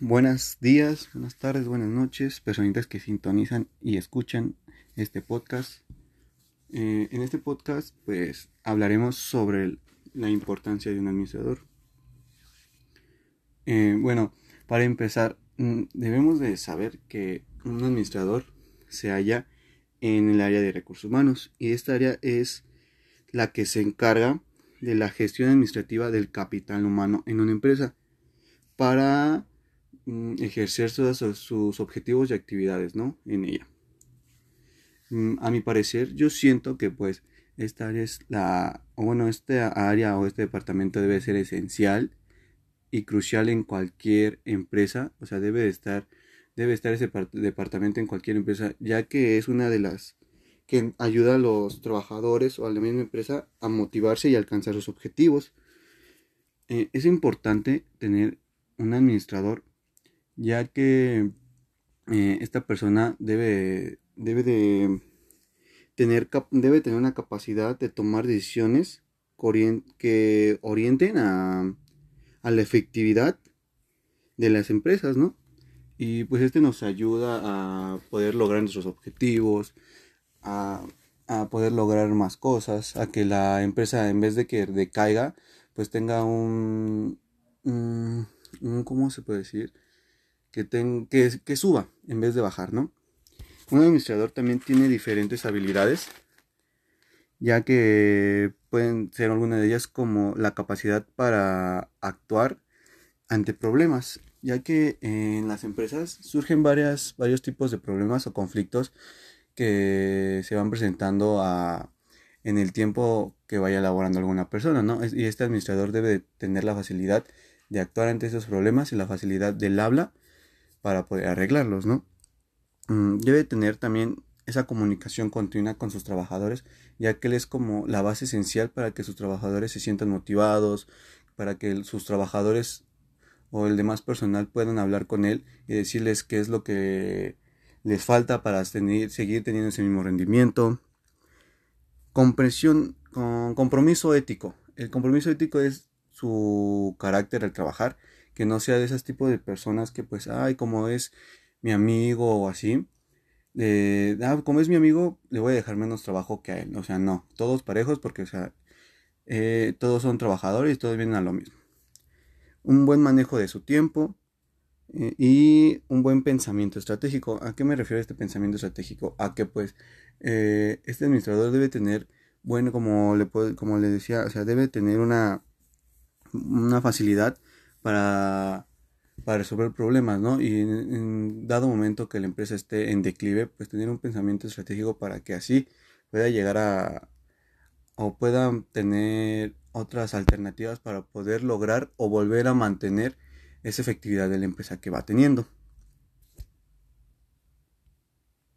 Buenos días, buenas tardes, buenas noches, personitas que sintonizan y escuchan este podcast. Eh, en este podcast, pues hablaremos sobre la importancia de un administrador. Eh, bueno, para empezar, mm, debemos de saber que un administrador se halla en el área de recursos humanos y esta área es la que se encarga de la gestión administrativa del capital humano en una empresa para ejercer todos sus objetivos y actividades, ¿no? En ella. Mm, a mi parecer, yo siento que pues esta área es la, o bueno, esta área o este departamento debe ser esencial y crucial en cualquier empresa, o sea, debe estar, debe estar ese departamento en cualquier empresa, ya que es una de las que ayuda a los trabajadores o a la misma empresa a motivarse y alcanzar sus objetivos. Eh, es importante tener un administrador ya que eh, esta persona debe, debe de tener, debe tener una capacidad de tomar decisiones que orienten a, a la efectividad de las empresas, ¿no? Y pues este nos ayuda a poder lograr nuestros objetivos, a, a, poder lograr más cosas, a que la empresa en vez de que decaiga, pues tenga un, un, un ¿cómo se puede decir? Que, suba en vez de bajar, ¿no? Un administrador también tiene diferentes habilidades, ya que pueden ser algunas de ellas como la capacidad para actuar ante problemas, ya que en las empresas surgen varias, varios tipos de problemas o conflictos que se van presentando a, en el tiempo que vaya elaborando alguna persona, ¿no? Y este administrador debe tener la facilidad de actuar ante esos problemas y la facilidad del habla para poder arreglarlos, ¿no? Mm, debe tener también esa comunicación continua con sus trabajadores, ya que él es como la base esencial para que sus trabajadores se sientan motivados, para que sus trabajadores o el demás personal puedan hablar con él y decirles qué es lo que les falta para seguir teniendo ese mismo rendimiento. Comprensión, con compromiso ético. El compromiso ético es su carácter al trabajar que no sea de esos tipos de personas que pues, ay, como es mi amigo o así, ah, como es mi amigo, le voy a dejar menos trabajo que a él. O sea, no, todos parejos porque, o sea, eh, todos son trabajadores y todos vienen a lo mismo. Un buen manejo de su tiempo eh, y un buen pensamiento estratégico. ¿A qué me refiero este pensamiento estratégico? A que pues eh, este administrador debe tener, bueno, como le, como le decía, o sea, debe tener una, una facilidad para, para resolver problemas, ¿no? Y en, dado momento que la empresa esté en declive, pues tener un pensamiento estratégico para que así pueda llegar a o pueda tener otras alternativas para poder lograr o volver a mantener esa efectividad de la empresa que va teniendo.